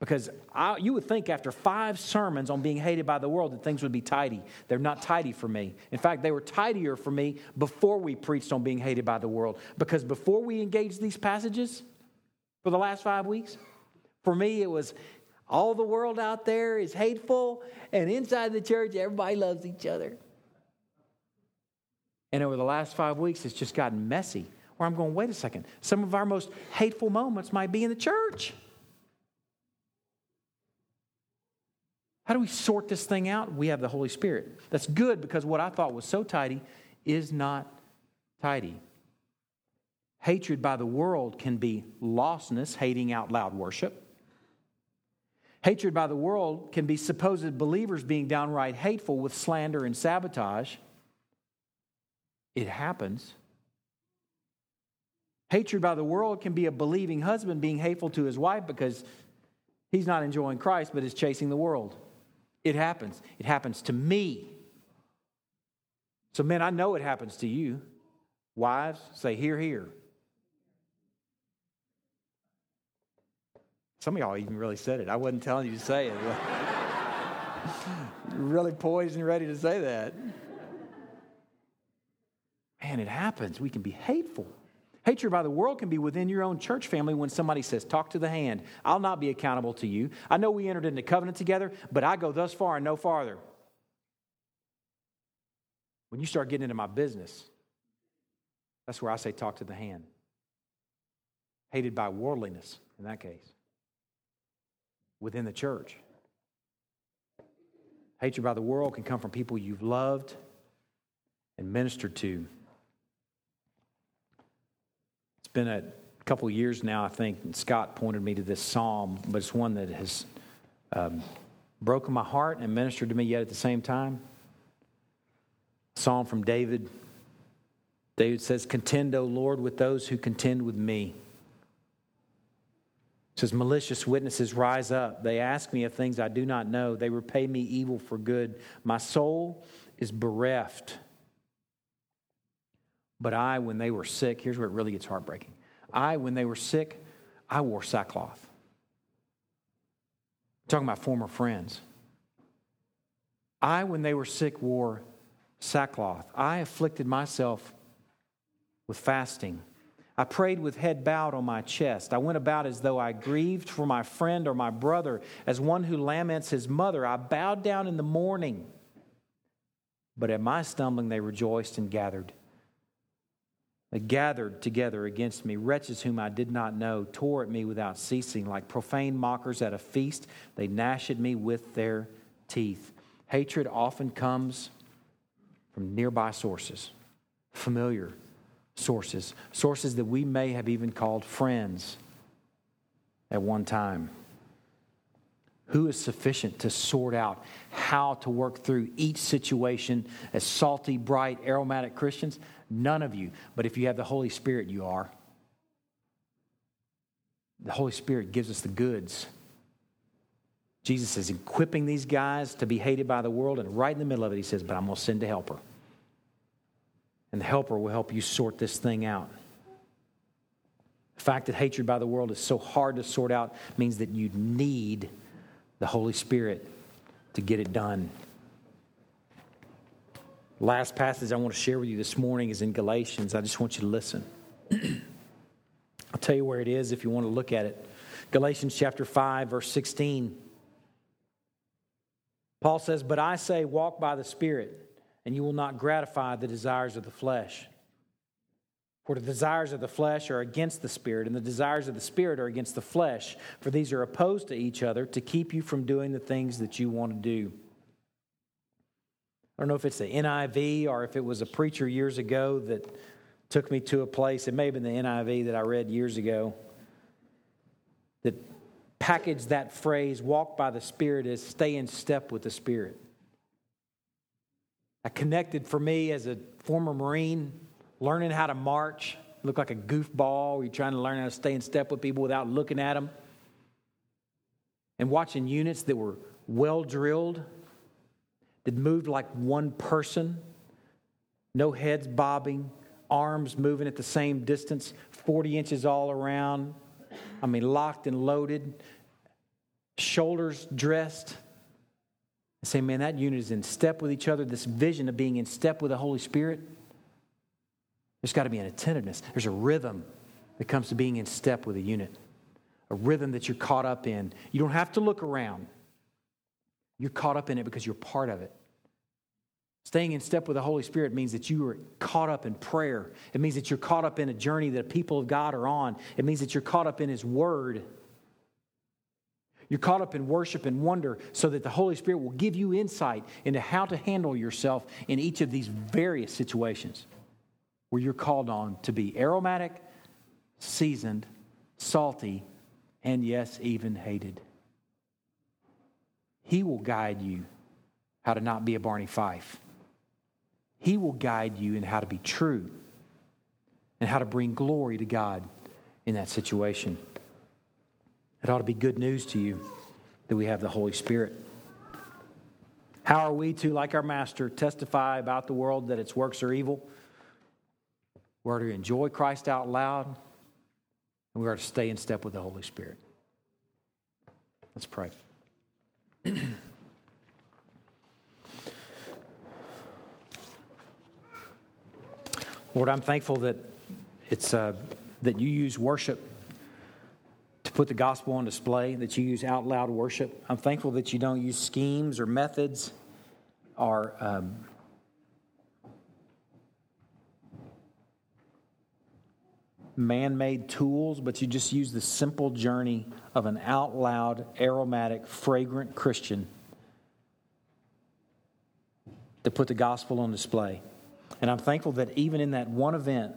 because I, you would think after five sermons on being hated by the world that things would be tidy. They're not tidy for me. In fact, they were tidier for me before we preached on being hated by the world. Because before we engaged these passages for the last five weeks, for me it was all the world out there is hateful, and inside the church, everybody loves each other. And over the last five weeks, it's just gotten messy. Where I'm going, wait a second. Some of our most hateful moments might be in the church. How do we sort this thing out? We have the Holy Spirit. That's good because what I thought was so tidy is not tidy. Hatred by the world can be lostness, hating out loud worship. Hatred by the world can be supposed believers being downright hateful with slander and sabotage. It happens. Hatred by the world can be a believing husband being hateful to his wife because he's not enjoying Christ but is chasing the world. It happens. It happens to me. So, men, I know it happens to you. Wives, say, hear, hear. Some of y'all even really said it. I wasn't telling you to say it. really poised and ready to say that. Man, it happens. We can be hateful. Hatred by the world can be within your own church family when somebody says, Talk to the hand. I'll not be accountable to you. I know we entered into covenant together, but I go thus far and no farther. When you start getting into my business, that's where I say, Talk to the hand. Hated by worldliness in that case within the church. Hatred by the world can come from people you've loved and ministered to. It's been a couple years now, I think, Scott pointed me to this psalm, but it's one that has um, broken my heart and ministered to me yet at the same time. Psalm from David. David says, Contend, O Lord, with those who contend with me says, Malicious witnesses rise up. They ask me of things I do not know. They repay me evil for good. My soul is bereft. But I, when they were sick, here's where it really gets heartbreaking. I, when they were sick, I wore sackcloth. I'm talking about former friends. I, when they were sick, wore sackcloth. I afflicted myself with fasting. I prayed with head bowed on my chest. I went about as though I grieved for my friend or my brother, as one who laments his mother. I bowed down in the morning. But at my stumbling, they rejoiced and gathered. Gathered together against me. Wretches whom I did not know tore at me without ceasing. Like profane mockers at a feast, they gnash at me with their teeth. Hatred often comes from nearby sources, familiar sources, sources that we may have even called friends at one time. Who is sufficient to sort out how to work through each situation as salty, bright, aromatic Christians? None of you. But if you have the Holy Spirit, you are. The Holy Spirit gives us the goods. Jesus is equipping these guys to be hated by the world, and right in the middle of it, he says, But I'm going to send a helper. And the helper will help you sort this thing out. The fact that hatred by the world is so hard to sort out means that you need the Holy Spirit to get it done. Last passage I want to share with you this morning is in Galatians. I just want you to listen. I'll tell you where it is if you want to look at it. Galatians chapter 5, verse 16. Paul says, But I say, walk by the Spirit, and you will not gratify the desires of the flesh. For the desires of the flesh are against the Spirit, and the desires of the Spirit are against the flesh, for these are opposed to each other to keep you from doing the things that you want to do. I don't know if it's the NIV or if it was a preacher years ago that took me to a place, it may have been the NIV that I read years ago, that packaged that phrase, walk by the Spirit, as stay in step with the Spirit. I connected for me as a former Marine, learning how to march, look like a goofball. You're trying to learn how to stay in step with people without looking at them. And watching units that were well drilled, that moved like one person, no heads bobbing, arms moving at the same distance, 40 inches all around. I mean, locked and loaded, shoulders dressed. I say, man, that unit is in step with each other. This vision of being in step with the Holy Spirit, there's got to be an attentiveness. There's a rhythm that comes to being in step with a unit, a rhythm that you're caught up in. You don't have to look around, you're caught up in it because you're part of it. Staying in step with the Holy Spirit means that you are caught up in prayer. It means that you're caught up in a journey that the people of God are on. It means that you're caught up in His Word. You're caught up in worship and wonder so that the Holy Spirit will give you insight into how to handle yourself in each of these various situations where you're called on to be aromatic, seasoned, salty, and yes, even hated. He will guide you how to not be a Barney Fife. He will guide you in how to be true and how to bring glory to God in that situation. It ought to be good news to you that we have the Holy Spirit. How are we to, like our Master, testify about the world that its works are evil? We're to enjoy Christ out loud, and we are to stay in step with the Holy Spirit. Let's pray. Lord, I'm thankful that it's uh, that you use worship to put the gospel on display, that you use out loud worship. I'm thankful that you don't use schemes or methods or um, man made tools, but you just use the simple journey of an out loud, aromatic, fragrant Christian to put the gospel on display. And I'm thankful that even in that one event,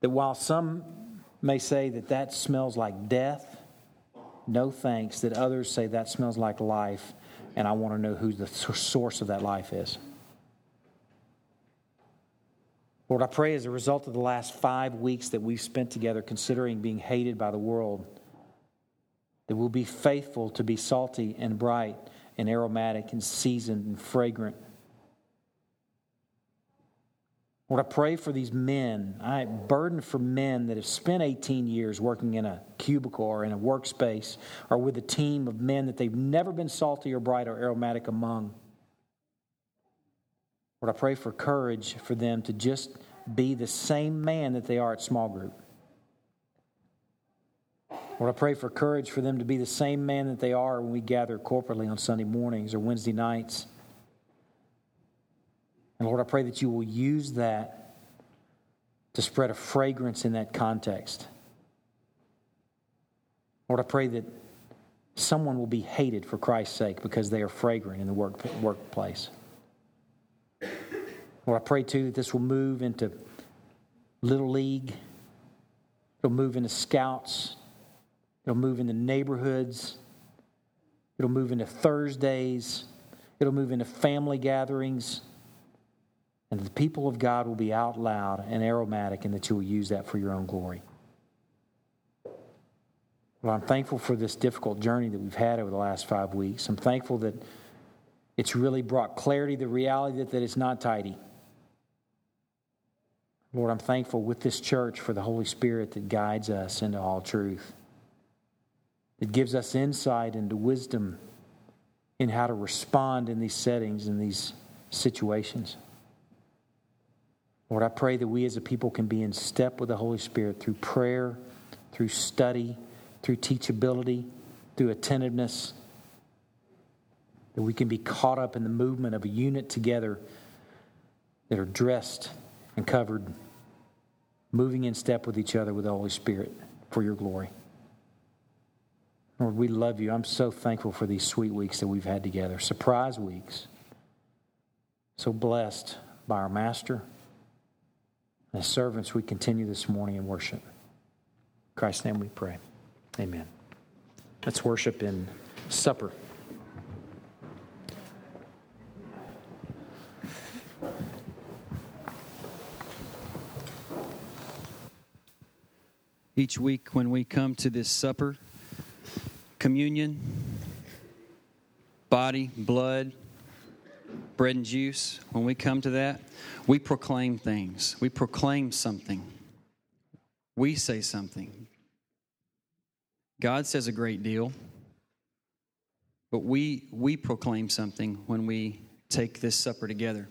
that while some may say that that smells like death, no thanks, that others say that smells like life, and I want to know who the source of that life is. Lord, I pray as a result of the last five weeks that we've spent together considering being hated by the world, that we'll be faithful to be salty and bright and aromatic and seasoned and fragrant Lord, I pray for these men. I burden for men that have spent 18 years working in a cubicle or in a workspace or with a team of men that they've never been salty or bright or aromatic among. Lord, I pray for courage for them to just be the same man that they are at small group. Lord, I pray for courage for them to be the same man that they are when we gather corporately on Sunday mornings or Wednesday nights. And Lord, I pray that you will use that to spread a fragrance in that context. Lord, I pray that someone will be hated for Christ's sake because they are fragrant in the work, workplace. Lord, I pray too that this will move into Little League, it'll move into scouts, it'll move into neighborhoods, it'll move into Thursdays, it'll move into family gatherings. And the people of God will be out loud and aromatic, and that you will use that for your own glory. Well, I'm thankful for this difficult journey that we've had over the last five weeks. I'm thankful that it's really brought clarity the reality that, that it's not tidy. Lord, I'm thankful with this church for the Holy Spirit that guides us into all truth. It gives us insight into wisdom in how to respond in these settings, in these situations. Lord, I pray that we as a people can be in step with the Holy Spirit through prayer, through study, through teachability, through attentiveness, that we can be caught up in the movement of a unit together that are dressed and covered, moving in step with each other with the Holy Spirit for your glory. Lord, we love you. I'm so thankful for these sweet weeks that we've had together, surprise weeks. So blessed by our Master. As servants, we continue this morning in worship. In Christ's name we pray. Amen. Let's worship in supper. Each week, when we come to this supper, communion, body, blood, bread and juice, when we come to that, we proclaim things. We proclaim something. We say something. God says a great deal, but we, we proclaim something when we take this supper together.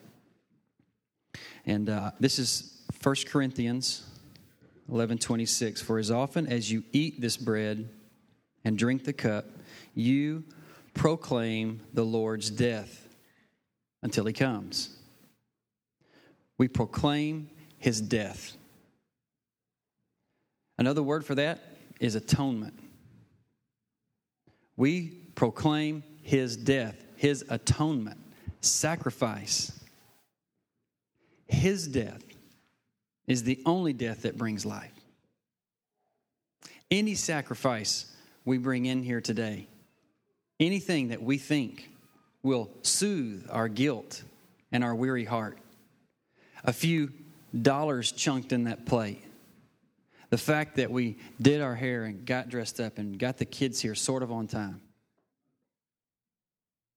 And uh, this is 1 Corinthians 11 26. For as often as you eat this bread and drink the cup, you proclaim the Lord's death until he comes. We proclaim his death. Another word for that is atonement. We proclaim his death, his atonement, sacrifice. His death is the only death that brings life. Any sacrifice we bring in here today, anything that we think will soothe our guilt and our weary heart, a few dollars chunked in that plate, the fact that we did our hair and got dressed up and got the kids here sort of on time,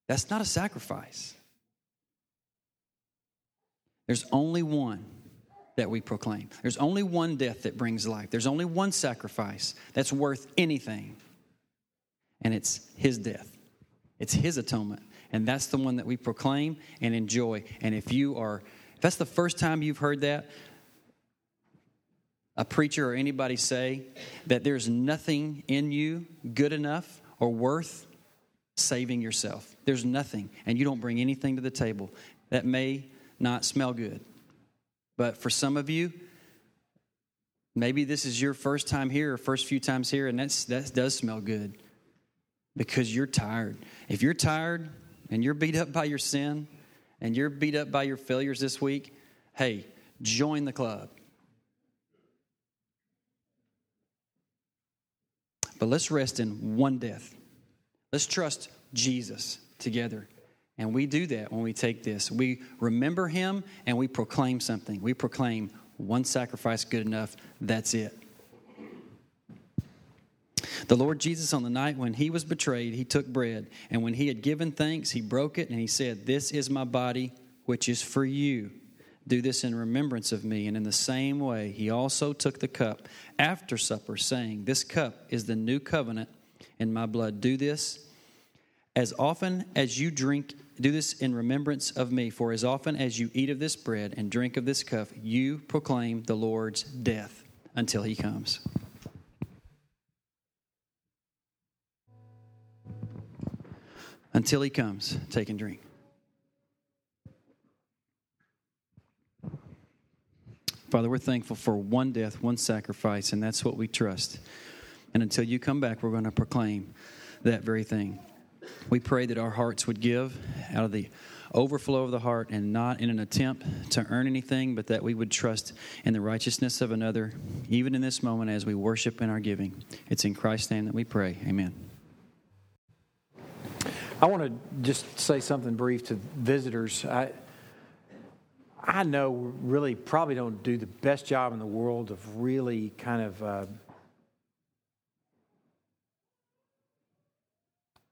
that's not a sacrifice. There's only one that we proclaim. There's only one death that brings life. There's only one sacrifice that's worth anything, and it's His death. It's His atonement, and that's the one that we proclaim and enjoy. And if you are, if that's the first time you've heard that, a preacher or anybody say that there's nothing in you good enough or worth saving yourself. There's nothing, and you don't bring anything to the table. That may not smell good. But for some of you, maybe this is your first time here or first few times here, and that's, that does smell good because you're tired. If you're tired and you're beat up by your sin and you're beat up by your failures this week, hey, join the club. But let's rest in one death. Let's trust Jesus together. And we do that when we take this. We remember him and we proclaim something. We proclaim one sacrifice good enough, that's it. The Lord Jesus, on the night when he was betrayed, he took bread, and when he had given thanks, he broke it, and he said, This is my body, which is for you. Do this in remembrance of me. And in the same way, he also took the cup after supper, saying, This cup is the new covenant in my blood. Do this as often as you drink do this in remembrance of me, for as often as you eat of this bread and drink of this cup, you proclaim the Lord's death until he comes. Until he comes, take and drink. Father, we're thankful for one death, one sacrifice, and that's what we trust. And until you come back, we're going to proclaim that very thing. We pray that our hearts would give out of the overflow of the heart and not in an attempt to earn anything, but that we would trust in the righteousness of another, even in this moment as we worship in our giving. It's in Christ's name that we pray. Amen. I want to just say something brief to visitors. I, I know really probably don't do the best job in the world of really kind of uh, I'm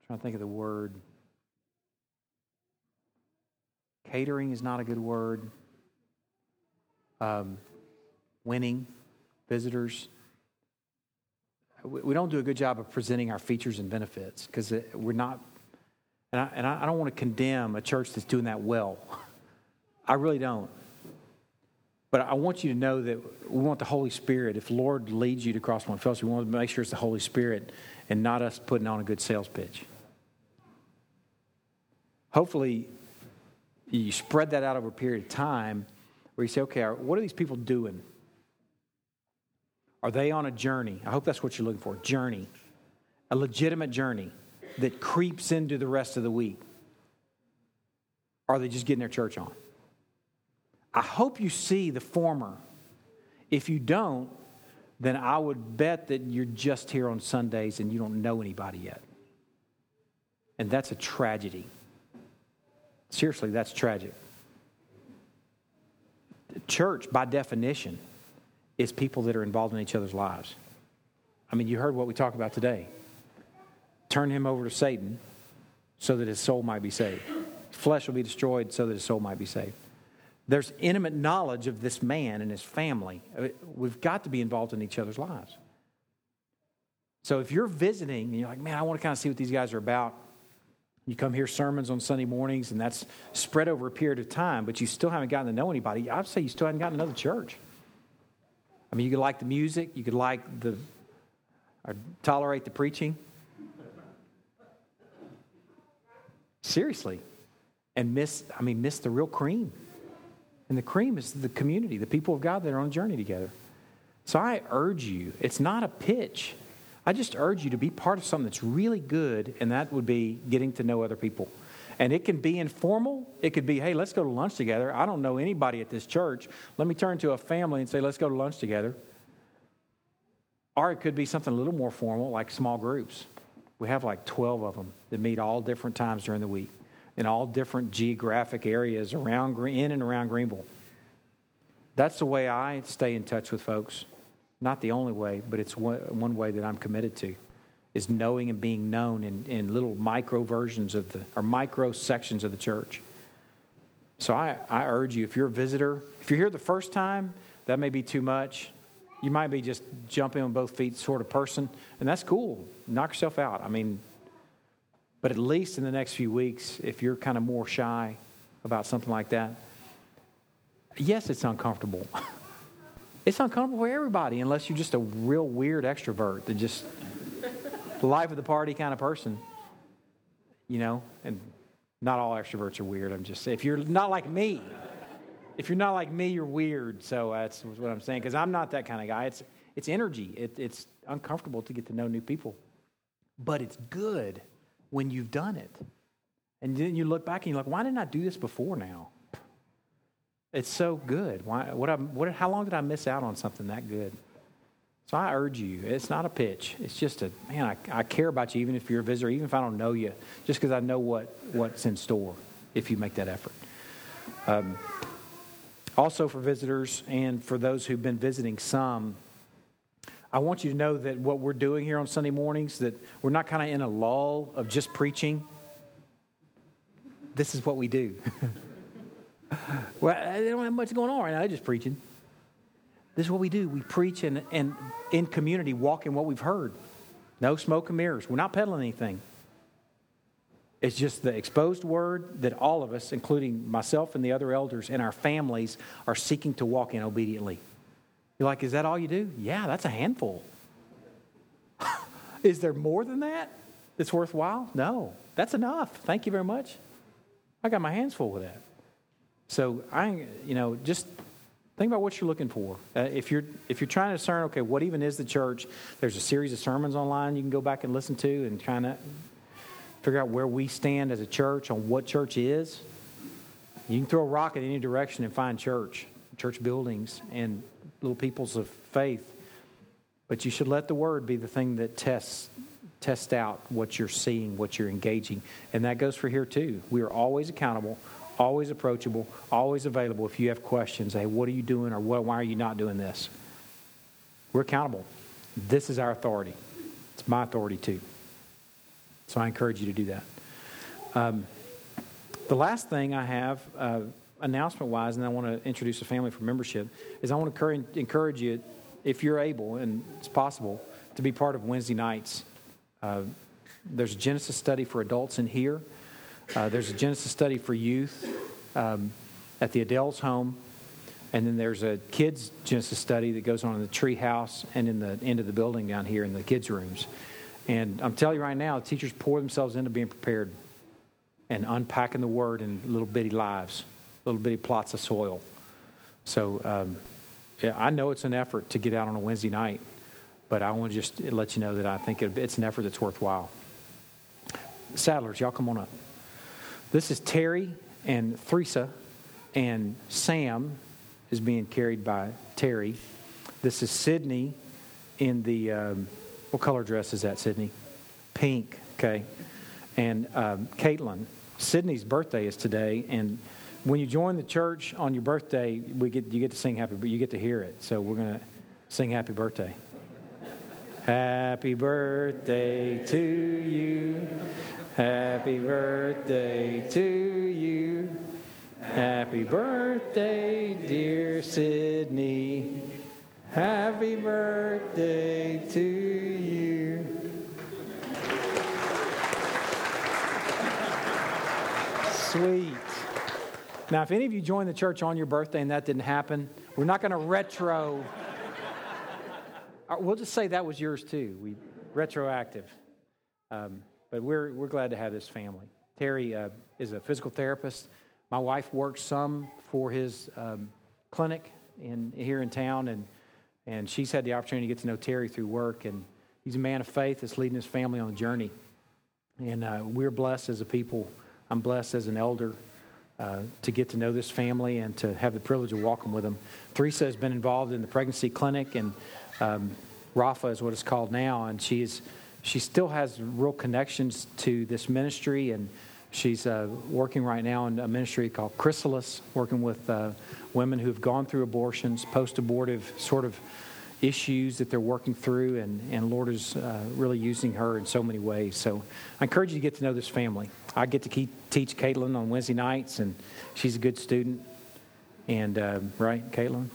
trying to think of the word. Catering is not a good word. Um, winning visitors. We don't do a good job of presenting our features and benefits because we're not, and I, and I don't want to condemn a church that's doing that well. I really don't. But I want you to know that we want the Holy Spirit. If Lord leads you to Crosspoint Fellowship, we want to make sure it's the Holy Spirit and not us putting on a good sales pitch. Hopefully, you spread that out over a period of time where you say, okay, what are these people doing? Are they on a journey? I hope that's what you're looking for journey. A legitimate journey that creeps into the rest of the week. Are they just getting their church on? I hope you see the former. If you don't, then I would bet that you're just here on Sundays and you don't know anybody yet. And that's a tragedy. Seriously, that's tragic. Church, by definition, is people that are involved in each other's lives. I mean, you heard what we talked about today. Turn him over to Satan so that his soul might be saved. Flesh will be destroyed so that his soul might be saved. There's intimate knowledge of this man and his family. Uh, we've got to be involved in each other's lives. So if you're visiting and you're like, man, I want to kind of see what these guys are about, you come hear sermons on Sunday mornings, and that's spread over a period of time, but you still haven't gotten to know anybody. I'd say you still haven't gotten to church. I mean, you could like the music, you could like the, or tolerate the preaching. Seriously. And miss, I mean, miss the real cream. And the cream is the community, the people of God that are on a journey together. So I urge you, it's not a pitch. I just urge you to be part of something that's really good, and that would be getting to know other people. And it can be informal. It could be, hey, let's go to lunch together. I don't know anybody at this church. Let me turn to a family and say, let's go to lunch together. Or it could be something a little more formal, like small groups. We have like 12 of them that meet all different times during the week in all different geographic areas around, in and around Greenville. That's the way I stay in touch with folks. Not the only way, but it's one, one way that I'm committed to is knowing and being known in, in little micro versions of the, or micro sections of the church. So I, I urge you, if you're a visitor, if you're here the first time, that may be too much. You might be just jumping on both feet sort of person, and that's cool. Knock yourself out. I mean, but at least in the next few weeks, if you're kind of more shy about something like that, yes, it's uncomfortable. It's uncomfortable for everybody unless you're just a real weird extrovert that just the life of the party kind of person. You know, and not all extroverts are weird. I'm just saying, if you're not like me, if you're not like me, you're weird. So that's what I'm saying because I'm not that kind of guy. It's it's energy. It, it's uncomfortable to get to know new people, but it's good when you've done it. And then you look back and you're like, why didn't I do this before now? It's so good. Why, what, I, what, how long did I miss out on something that good? So I urge you, it's not a pitch. It's just a, man, I, I care about you even if you're a visitor, even if I don't know you, just because I know what, what's in store if you make that effort. Um, also, for visitors and for those who've been visiting some, I want you to know that what we're doing here on Sunday mornings, that we're not kind of in a lull of just preaching. This is what we do. well, they don't have much going on right now. They're just preaching. This is what we do. We preach and, and in community, walk in what we've heard. No smoke and mirrors. We're not peddling anything. It's just the exposed word that all of us, including myself and the other elders and our families, are seeking to walk in obediently. You're like, is that all you do? Yeah, that's a handful. is there more than that that's worthwhile? No, that's enough. Thank you very much. I got my hands full with that. So I, you know, just think about what you're looking for. Uh, if you're if you're trying to discern, okay, what even is the church? There's a series of sermons online you can go back and listen to and kind of figure out where we stand as a church on what church is. You can throw a rock in any direction and find church, church buildings, and little peoples of faith. But you should let the word be the thing that tests test out what you're seeing, what you're engaging, and that goes for here too. We are always accountable always approachable, always available if you have questions. Hey, what are you doing or what, why are you not doing this? We're accountable. This is our authority. It's my authority too. So I encourage you to do that. Um, the last thing I have, uh, announcement wise, and I want to introduce a family for membership, is I want to encourage you, if you're able and it's possible, to be part of Wednesday nights. Uh, there's a Genesis study for adults in here. Uh, there's a Genesis study for youth um, at the Adele's home. And then there's a kids Genesis study that goes on in the tree house and in the end of the building down here in the kids' rooms. And I'm telling you right now, teachers pour themselves into being prepared and unpacking the word in little bitty lives, little bitty plots of soil. So um, yeah, I know it's an effort to get out on a Wednesday night, but I want to just let you know that I think it's an effort that's worthwhile. Saddlers, y'all come on up. This is Terry and Theresa, and Sam is being carried by Terry. This is Sydney in the, um, what color dress is that, Sydney? Pink, okay. And um, Caitlin. Sydney's birthday is today, and when you join the church on your birthday, we get, you get to sing happy, but you get to hear it. So we're going to sing happy birthday. Happy birthday to you. Happy birthday to you. Happy birthday, dear Sydney. Happy birthday to you. Sweet. Now, if any of you joined the church on your birthday and that didn't happen, we're not going to retro. Uh, we'll just say that was yours too. We retroactive. Um, but we're, we're glad to have this family. Terry uh, is a physical therapist. My wife works some for his um, clinic in, here in town, and, and she's had the opportunity to get to know Terry through work. And he's a man of faith that's leading his family on a journey. And uh, we're blessed as a people. I'm blessed as an elder uh, to get to know this family and to have the privilege of walking with them. Teresa has been involved in the pregnancy clinic, and um, Rafa is what it's called now, and she is she still has real connections to this ministry, and she's uh, working right now in a ministry called Chrysalis, working with uh, women who've gone through abortions, post abortive sort of issues that they're working through, and, and Lord is uh, really using her in so many ways. So I encourage you to get to know this family. I get to keep, teach Caitlin on Wednesday nights, and she's a good student. And, uh, right, Caitlin?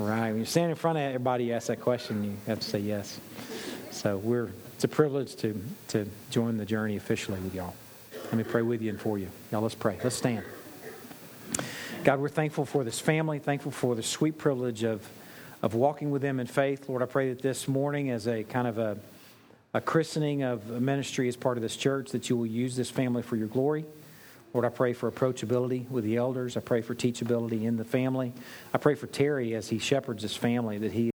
Right. When you stand in front of everybody, you ask that question, you have to say yes. So we're it's a privilege to to join the journey officially with y'all. Let me pray with you and for you. Y'all, let's pray. Let's stand. God, we're thankful for this family, thankful for the sweet privilege of of walking with them in faith. Lord, I pray that this morning as a kind of a a christening of a ministry as part of this church, that you will use this family for your glory. Lord, I pray for approachability with the elders. I pray for teachability in the family. I pray for Terry as he shepherds his family, that he